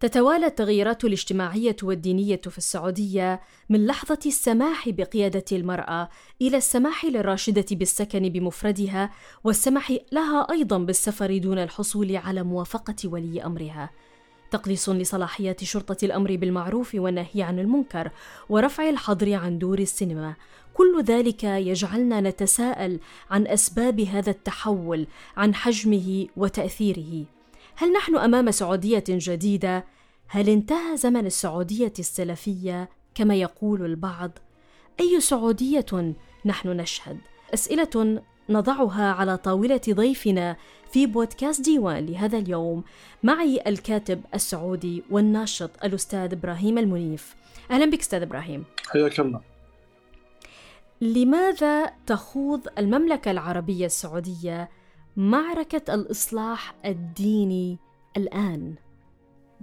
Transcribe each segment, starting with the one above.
تتوالى التغييرات الاجتماعية والدينية في السعودية من لحظة السماح بقيادة المرأة إلى السماح للراشدة بالسكن بمفردها والسماح لها أيضا بالسفر دون الحصول على موافقة ولي أمرها. تقليص لصلاحيات شرطة الأمر بالمعروف والنهي عن المنكر ورفع الحظر عن دور السينما. كل ذلك يجعلنا نتساءل عن أسباب هذا التحول، عن حجمه وتأثيره. هل نحن أمام سعودية جديدة؟ هل انتهى زمن السعودية السلفية كما يقول البعض؟ أي سعودية نحن نشهد؟ أسئلة نضعها على طاولة ضيفنا في بودكاست ديوان لهذا اليوم معي الكاتب السعودي والناشط الأستاذ إبراهيم المنيف. أهلا بك أستاذ إبراهيم. حياك الله. لماذا تخوض المملكة العربية السعودية معركة الإصلاح الديني الآن؟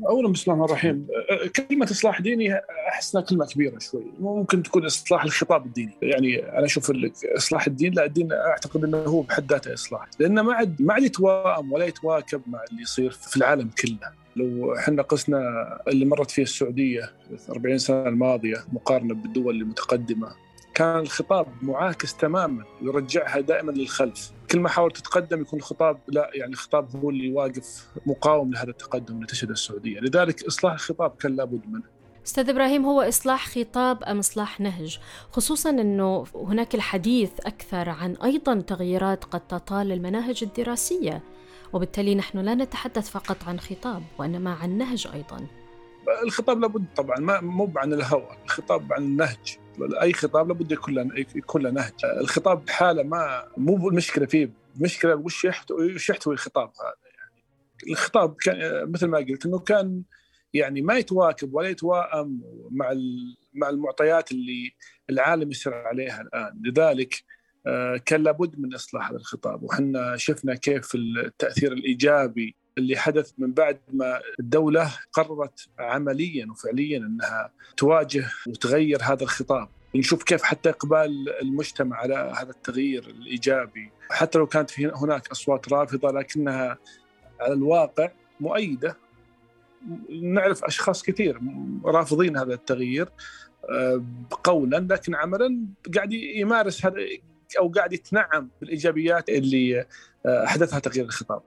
اولا بسم الله الرحمن الرحيم. كلمة إصلاح ديني احس انها كلمة كبيرة شوي. ممكن تكون إصلاح الخطاب الديني. يعني أنا أشوف إصلاح الدين لا الدين أعتقد إنه هو بحد ذاته إصلاح. لأنه ما عاد ما عاد يتوائم ولا يتواكب مع اللي يصير في العالم كله. لو إحنا قسنا اللي مرت فيه السعودية 40 سنة الماضية مقارنة بالدول المتقدمة كان الخطاب معاكس تماما يرجعها دائما للخلف. كل ما حاول تتقدم يكون الخطاب لا يعني الخطاب هو اللي واقف مقاوم لهذا التقدم اللي تشهده السعودية. لذلك إصلاح الخطاب كان لابد منه. أستاذ إبراهيم هو إصلاح خطاب أم إصلاح نهج؟ خصوصا إنه هناك الحديث أكثر عن أيضا تغييرات قد تطال المناهج الدراسية وبالتالي نحن لا نتحدث فقط عن خطاب وإنما عن نهج أيضا. الخطاب لابد طبعا ما مو عن الهوى الخطاب عن النهج. أي خطاب لابد يكون له يكون له نهج. الخطاب بحالة ما مو المشكلة فيه. المشكلة وش يحتوي وش يحتوي الخطاب هذا يعني؟ الخطاب كان مثل ما قلت إنه كان يعني ما يتواكب ولا يتوائم مع مع المعطيات اللي العالم يسير عليها الآن. لذلك آه، كان لابد من إصلاح هذا الخطاب. وحنا شفنا كيف التأثير الإيجابي اللي حدث من بعد ما الدولة قررت عمليا وفعليا أنها تواجه وتغير هذا الخطاب. نشوف كيف حتى إقبال المجتمع على هذا التغيير الإيجابي. حتى لو كانت هناك أصوات رافضة لكنها على الواقع مؤيدة. نعرف أشخاص كثير رافضين هذا التغيير آه، قولا لكن عملا قاعد يمارس هذا أو قاعد يتنعم بالإيجابيات اللي آه، أحدثها تغيير الخطاب.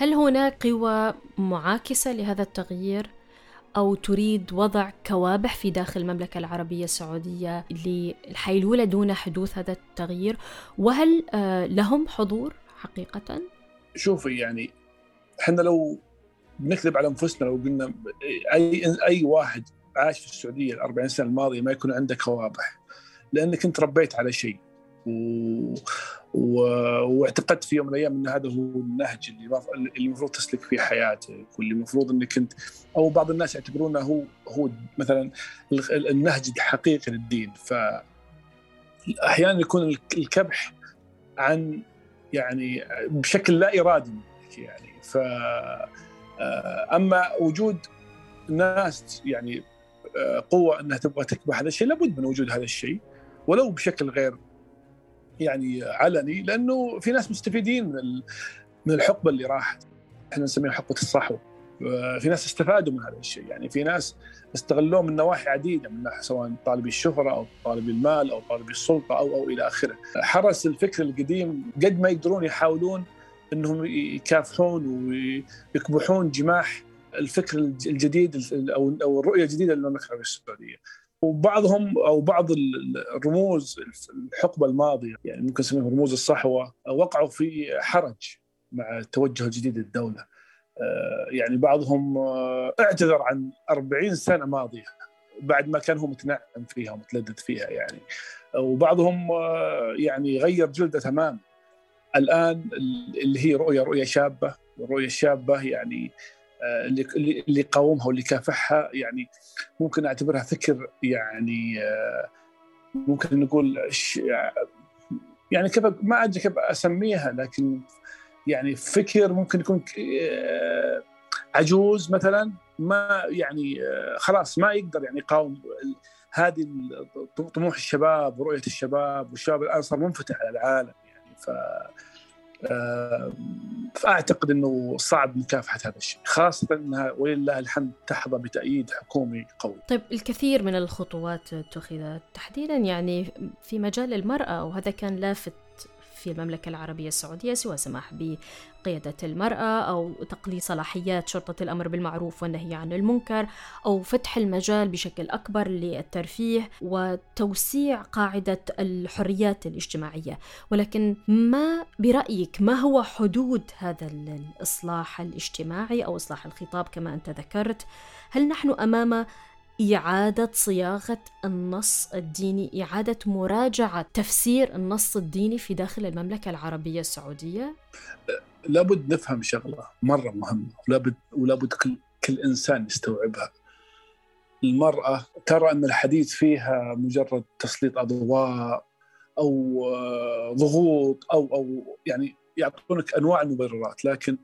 هل هناك قوى معاكسة لهذا التغيير أو تريد وضع كوابح في داخل المملكة العربية السعودية للحيلولة دون حدوث هذا التغيير وهل آه، لهم حضور حقيقة؟ شوفي يعني إحنا لو بنكذب على أنفسنا لو قلنا أي أي واحد عاش في السعودية ال 40 سنة الماضية ما يكون عنده كوابح لأنك أنت ربيت على شيء و... و... واعتقدت في يوم من الأيام إن هذا هو النهج اللي المفروض تسلك فيه حياتك واللي المفروض إنك انت أو بعض الناس يعتبرونه هو هو مثلا النهج الحقيقي للدين. ف أحيانا يكون الكبح عن يعني بشكل لا إرادي يعني. ف آه، أما وجود ناس يعني آه، قوة إنها تبغى تكبح هذا الشيء لابد من وجود هذا الشيء ولو بشكل غير يعني علني لأنه في ناس مستفيدين من من الحقبة اللي راحت. إحنا نسميها حقبة الصحوه في ناس استفادوا من هذا الشيء. يعني في ناس استغلوه من نواحي عديدة من ناحية سواء طالبي الشهرة أو طالبي المال أو طالبي السلطة أو أو إلى آخره. حرس الفكر القديم قد ما يقدرون يحاولون إنهم يكافحون ويكبحون جماح الفكر الجديد أو الرؤية الجديدة للمملكة العربيه السعودية. وبعضهم أو بعض الرموز الحقبة الماضية يعني ممكن نسميهم رموز الصحوة وقعوا في حرج مع التوجه الجديد للدولة. آه، يعني بعضهم آه، اعتذر عن 40 سنة ماضية بعد ما كان هو متنعم فيها ومتلذذ فيها يعني. وبعضهم آه، يعني غير جلده تماما. الآن اللي هي رؤية رؤية شابة الرؤيه الشابة يعني اللي اللي قاومها واللي كافحها يعني ممكن أعتبرها فكر يعني آه، ممكن نقول يعني كيف ما أدري كيف أسميها لكن يعني فكر ممكن يكون آه، عجوز مثلا ما يعني آه، خلاص ما يقدر يعني يقاوم هذه طموح الشباب ورؤية الشباب والشباب الآن صار منفتح على العالم يعني. ف فأعتقد إنه صعب مكافحة هذا الشيء، خاصة إنها ولله الحمد تحظى بتأييد حكومي قوي. طيب الكثير من الخطوات اتخذت تحديدا يعني في مجال المرأة وهذا كان لافت في المملكة العربية السعودية سوى سماح بقيادة المرأة أو تقليص صلاحيات شرطة الأمر بالمعروف والنهي عن المنكر أو فتح المجال بشكل أكبر للترفيه وتوسيع قاعدة الحريات الاجتماعية. ولكن ما برأيك ما هو حدود هذا الإصلاح الاجتماعي أو إصلاح الخطاب كما أنت ذكرت؟ هل نحن أمام إعادة صياغة النص الديني إعادة مراجعة تفسير النص الديني في داخل المملكة العربية السعودية؟ لابد نفهم شغلة مرة مهمة ولابد, ولابد كل, كل إنسان يستوعبها المرأة ترى أن الحديث فيها مجرد تسليط أضواء أو آه، ضغوط أو أو يعني يعطونك أنواع المبررات لكن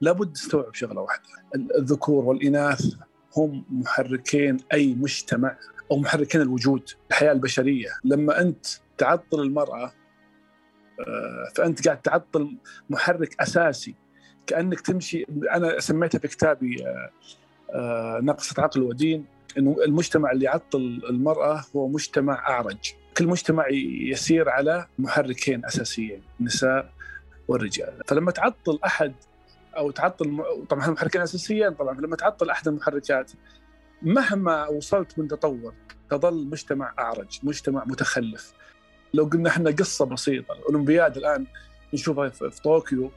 لابد تستوعب شغلة واحدة الذكور والإناث هم محركين أي مجتمع أو محركين الوجود الحياة البشرية. لما أنت تعطل المرأة آه، فأنت قاعد تعطل محرك أساسي كأنك تمشي أنا سميتها في كتابي آه، آه، نقصة عقل ودين إنه المجتمع اللي يعطل المرأة هو مجتمع أعرج. كل مجتمع يسير على محركين أساسيين النساء والرجال. فلما تعطل أحد أو تعطل طبعا المحركين اساسيا طبعا لما تعطل أحد المحركات مهما وصلت من تطور تظل مجتمع أعرج، مجتمع متخلف. لو قلنا إحنا قصة بسيطة، الأولمبياد الآن نشوفها في طوكيو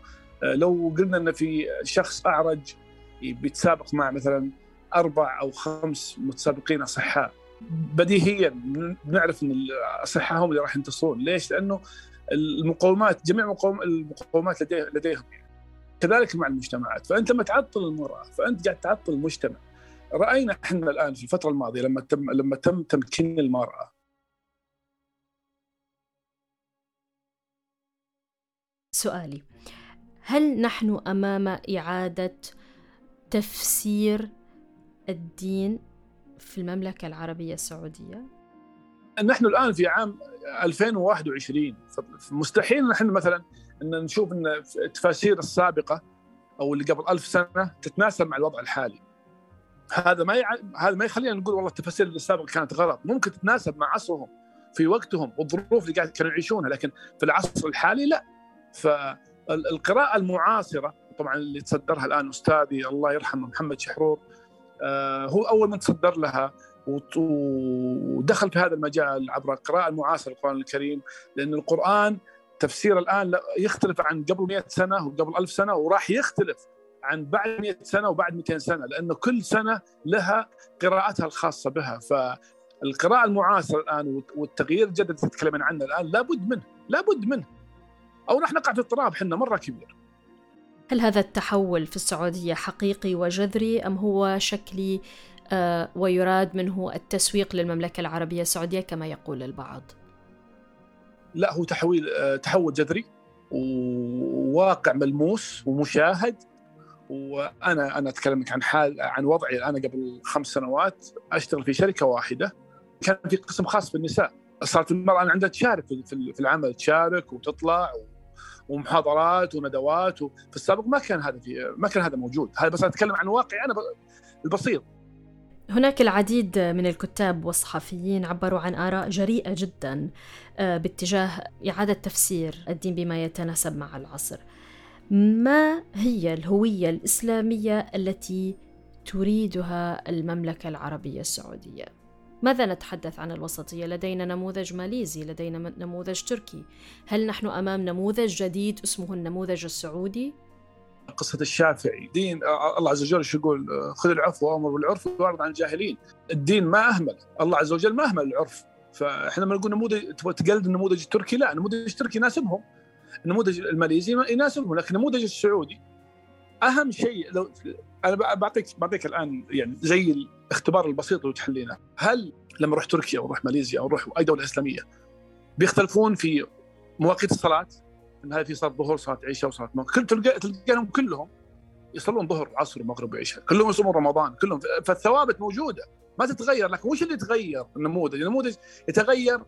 آه، لو قلنا إن في شخص أعرج بيتسابق مع مثلا أربع أو خمس متسابقين أصحاء بديهيا بنعرف إن الاصحاء هم اللي راح ينتصرون، ليش؟ لأنه المقومات جميع المقومات لديهم يعني. كذلك مع المجتمعات. فأنت لما تعطل المرأة فأنت قاعد تعطل المجتمع. رأينا إحنا الآن في الفترة الماضية لما تم لما تم تمكين المرأة. سؤالي. هل نحن أمام إعادة تفسير الدين في المملكة العربية السعودية؟ نحن الآن في عام 2021 فمستحيل نحن مثلا إن نشوف إن التفاسير السابقة أو اللي قبل ألف سنة تتناسب مع الوضع الحالي. هذا ما يع... هذا ما يخلينا نقول والله التفاسير السابقة كانت غلط. ممكن تتناسب مع عصرهم في وقتهم والظروف اللي قاعد كانوا يعيشونها لكن في العصر الحالي لا. فالقراءة المعاصرة طبعا اللي تصدرها الآن أستاذي الله يرحمه محمد شحرور آه هو أول من تصدر لها ودخل في هذا المجال عبر القراءه المعاصره للقران الكريم لأن القرآن تفسير الآن يختلف عن قبل 100 سنة وقبل 1000 سنة وراح يختلف عن بعد 100 سنة وبعد 200 سنة لأنه كل سنة لها قراءتها الخاصة بها. فالقراءة المعاصرة الآن والتغيير الجديد اللي عنه الآن لابد منه لابد منه. أو راح نقع في اضطراب إحنا مرة كبير. هل هذا التحول في السعودية حقيقي وجذري أم هو شكلي ويراد منه التسويق للمملكة العربية السعودية كما يقول البعض؟ لا هو تحويل آه، تحول جذري وواقع ملموس ومشاهد. وأنا أنا اتكلم عن حال عن وضعي أنا قبل خمس سنوات. أشتغل في شركة واحدة. كان في قسم خاص بالنساء. صارت المرأة عندها تشارك في العمل تشارك وتطلع ومحاضرات وندوات. في السابق ما كان هذا في ما كان هذا موجود. هذا بس أتكلم عن واقعي أنا البسيط. هناك العديد من الكتاب والصحفيين عبروا عن آراء جريئة جدا آه، باتجاه إعادة تفسير الدين بما يتناسب مع العصر. ما هي الهوية الإسلامية التي تريدها المملكة العربية السعودية؟ ماذا نتحدث عن الوسطية؟ لدينا نموذج ماليزي، لدينا نموذج تركي. هل نحن أمام نموذج جديد اسمه النموذج السعودي؟ قصة الشافعي. دين الله عز وجل شو يقول؟ خذ العفو وأمر بالعرف وأعرض عن الجاهلين. الدين ما أهمل. الله عز وجل ما أهمل العرف. فإحنا لما نقول نموذج تبغى تقلد النموذج التركي؟ لا النموذج التركي يناسبهم. النموذج الماليزي يناسبهم لكن النموذج السعودي أهم شيء. لو أنا بعطيك بعطيك الآن يعني زي الاختبار البسيط اللي تحلينه. هل لما أروح تركيا أو أروح ماليزيا أو أروح أي دولة إسلامية بيختلفون في مواقيت الصلاة؟ إن في صلاه ظهر صلاه عشاء وصلاه مغرب كل تلقى تلقاهم كلهم يصلون ظهر وعصر ومغرب وعشاء. كلهم يصومون رمضان كلهم. فالثوابت موجودة. ما تتغير. لكن وش اللي يتغير؟ النموذج؟ النموذج يتغير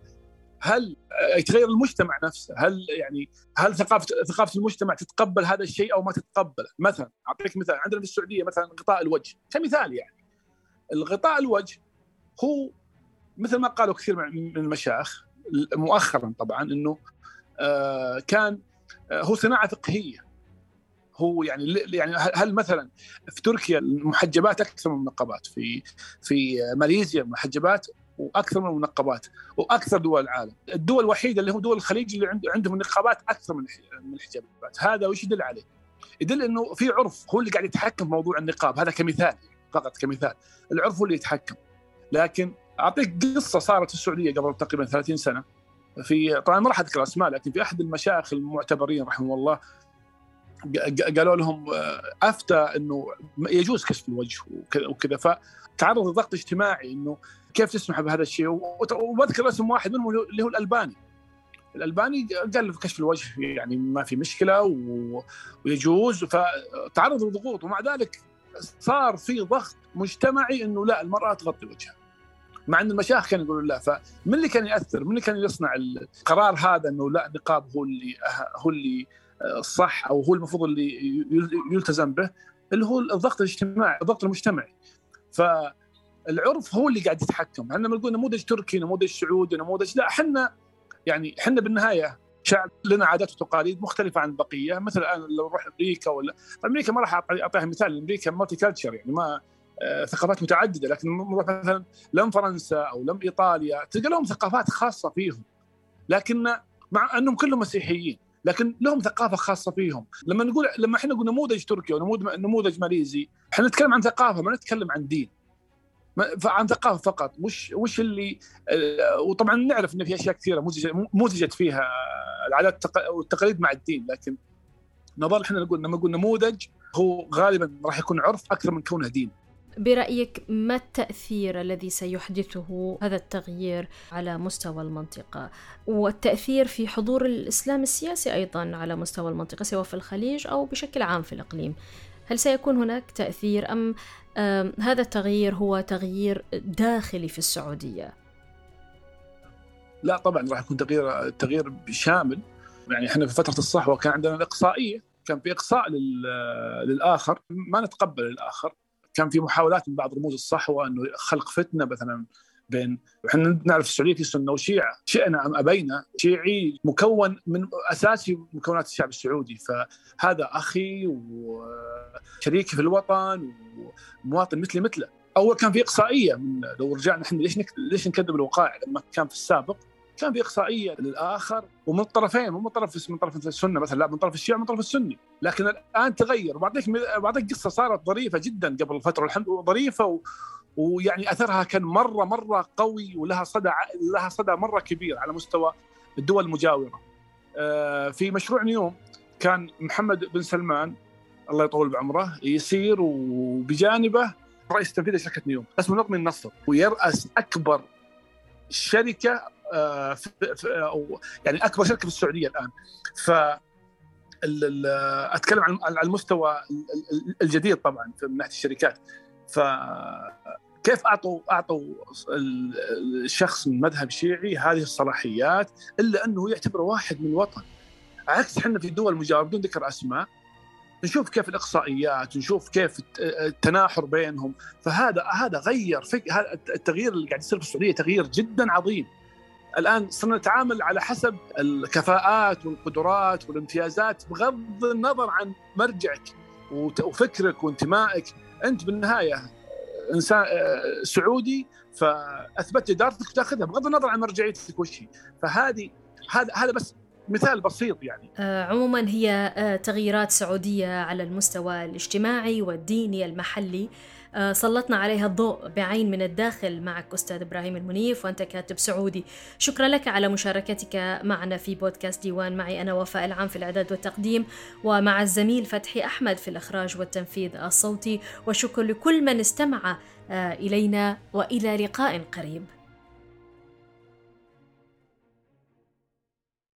هل يتغير المجتمع نفسه. هل يعني هل ثقافه ثقافة المجتمع تتقبل هذا الشيء أو ما تتقبله؟ مثلا أعطيك مثال. عندنا في السعودية مثلا غطاء الوجه. كمثال يعني. الغطاء الوجه هو مثل ما قالوا كثير من المشايخ مؤخرا طبعا إنه كان آه، هو صناعة فقهية. هو يعني يعني هل مثلا في تركيا المحجبات أكثر من المنقبات؟ في في ماليزيا المحجبات وأكثر من المنقبات وأكثر دول العالم، الدول الوحيدة اللي هو دول الخليج اللي عندهم النقابات أكثر من من الحجابات، هذا وش يدل عليه؟ يدل إنه في عرف. هو اللي قاعد يتحكم في موضوع النقاب، هذا كمثال فقط كمثال، العرف هو اللي يتحكم. لكن أعطيك قصة صارت في السعودية قبل تقريبا 30 سنة. في طبعا ما راح أذكر أسماء لكن في أحد المشايخ المعتبرين رحمه الله قالوا لهم آه، أفتى إنه يجوز كشف الوجه وكذا. فتعرض لضغط اجتماعي إنه كيف تسمح بهذا الشيء؟ وبذكر اسم واحد منهم اللي هو الألباني. الألباني قال في كشف الوجه يعني ما في مشكلة ويجوز. فتعرض لضغوط ومع ذلك صار في ضغط مجتمعي إنه لا المرأة تغطي وجهها. مع ان المشايخ كانوا يقولون لا فمن اللي كان يأثر؟ من اللي كان يصنع القرار هذا إنه لا النقاب هو اللي هو اللي الصح أو هو المفروض اللي يلتزم به؟ اللي هو الضغط الاجتماعي الضغط المجتمعي. فالعرف هو اللي قاعد يتحكم. إحنا نقول نموذج تركي نموذج سعودي نموذج لا إحنا يعني إحنا بالنهاية شعب لنا عادات وتقاليد مختلفة عن البقية. مثل الآن لو نروح أمريكا ولا أمريكا ما راح أعطيها مثال. أمريكا مالتي كلتشر يعني ما ثقافات متعددة لكن مثلا لم فرنسا أو لم إيطاليا تلقى لهم ثقافات خاصة فيهم. لكن مع أنهم كلهم مسيحيين لكن لهم ثقافة خاصة فيهم. لما نقول لما إحنا نقول نموذج تركي ونموذج ماليزي إحنا نتكلم عن ثقافة ما نتكلم عن دين. عن ثقافة فقط. وش وش اللي آه، وطبعا نعرف إن في أشياء كثيرة مزجت فيها العادات والتقاليد مع الدين لكن نظل إحنا نقول لما نقول نموذج هو غالبا راح يكون عرف أكثر من كونه دين. برأيك ما التأثير الذي سيحدثه هذا التغيير على مستوى المنطقة؟ والتأثير في حضور الإسلام السياسي أيضا على مستوى المنطقة سواء في الخليج أو بشكل عام في الإقليم. هل سيكون هناك تأثير أم هذا التغيير هو تغيير داخلي في السعودية؟ لا طبعا راح يكون تغيير تغيير شامل. يعني إحنا في فترة الصحوة كان عندنا الإقصائية كان في إقصاء للآخر ما نتقبل الآخر. كان في محاولات من بعض رموز الصحوة إنه خلق فتنة مثلا بين إحنا نعرف السعودية في سنه وشيعه شئنا أم أبينا شيعي مكون من أساسي مكونات الشعب السعودي. فهذا أخي وشريكي في الوطن ومواطن مثلي مثله. أول كان في إقصائية من لو رجعنا إحنا ليش. ليش نكذب الوقائع؟ لما كان في السابق كان في إقصائية للآخر ومن الطرفين مو من طرف من طرف السنة مثلا لا من طرف الشيعة من طرف السني. لكن الآن تغير وبعطيك بعطيك قصة صارت ظريفة جدا قبل فترة الحمد لله ظريفة و... ويعني أثرها كان مرة مرة قوي ولها صدى لها صدى مرة كبير على مستوى الدول المجاورة. آه، في مشروع نيوم كان محمد بن سلمان الله يطول بعمره يسير وبجانبه رئيس تنفيذي شركة نيوم. اسمه نظمي النصر ويرأس أكبر شركة آه، في أو يعني أكبر شركة في السعودية الآن. ف أتكلم عن المستوى الجديد طبعا من ناحية الشركات. ف كيف اعطوا أعطوا الشخص من مذهب شيعي هذه الصلاحيات إلا أنه يعتبره واحد من الوطن عكس إحنا في الدول المجاورة بدون ذكر أسماء نشوف كيف الإقصائيات نشوف كيف التناحر بينهم. فهذا هذا غير فك... التغيير اللي قاعد يصير في السعودية تغيير جدا عظيم. الآن صرنا نتعامل على حسب الكفاءات والقدرات والامتيازات بغض النظر عن مرجعك وفكرك وانتمائك. أنت بالنهاية إنسان سعودي فاثبت جدارتك تاخذها بغض النظر عن مرجعيتك وش فهذه هذا هذا بس مثال بسيط يعني. آه عموما هي آه تغييرات سعودية على المستوى الاجتماعي والديني المحلي. آه، سلطنا عليها الضوء بعين من الداخل معك أستاذ إبراهيم المنيف وأنت كاتب سعودي. شكرا لك على مشاركتك معنا في بودكاست ديوان معي. أنا وفاء العام في الإعداد والتقديم ومع الزميل فتحي أحمد في الإخراج والتنفيذ الصوتي. وشكر لكل من استمع آه، إلينا وإلى لقاء قريب.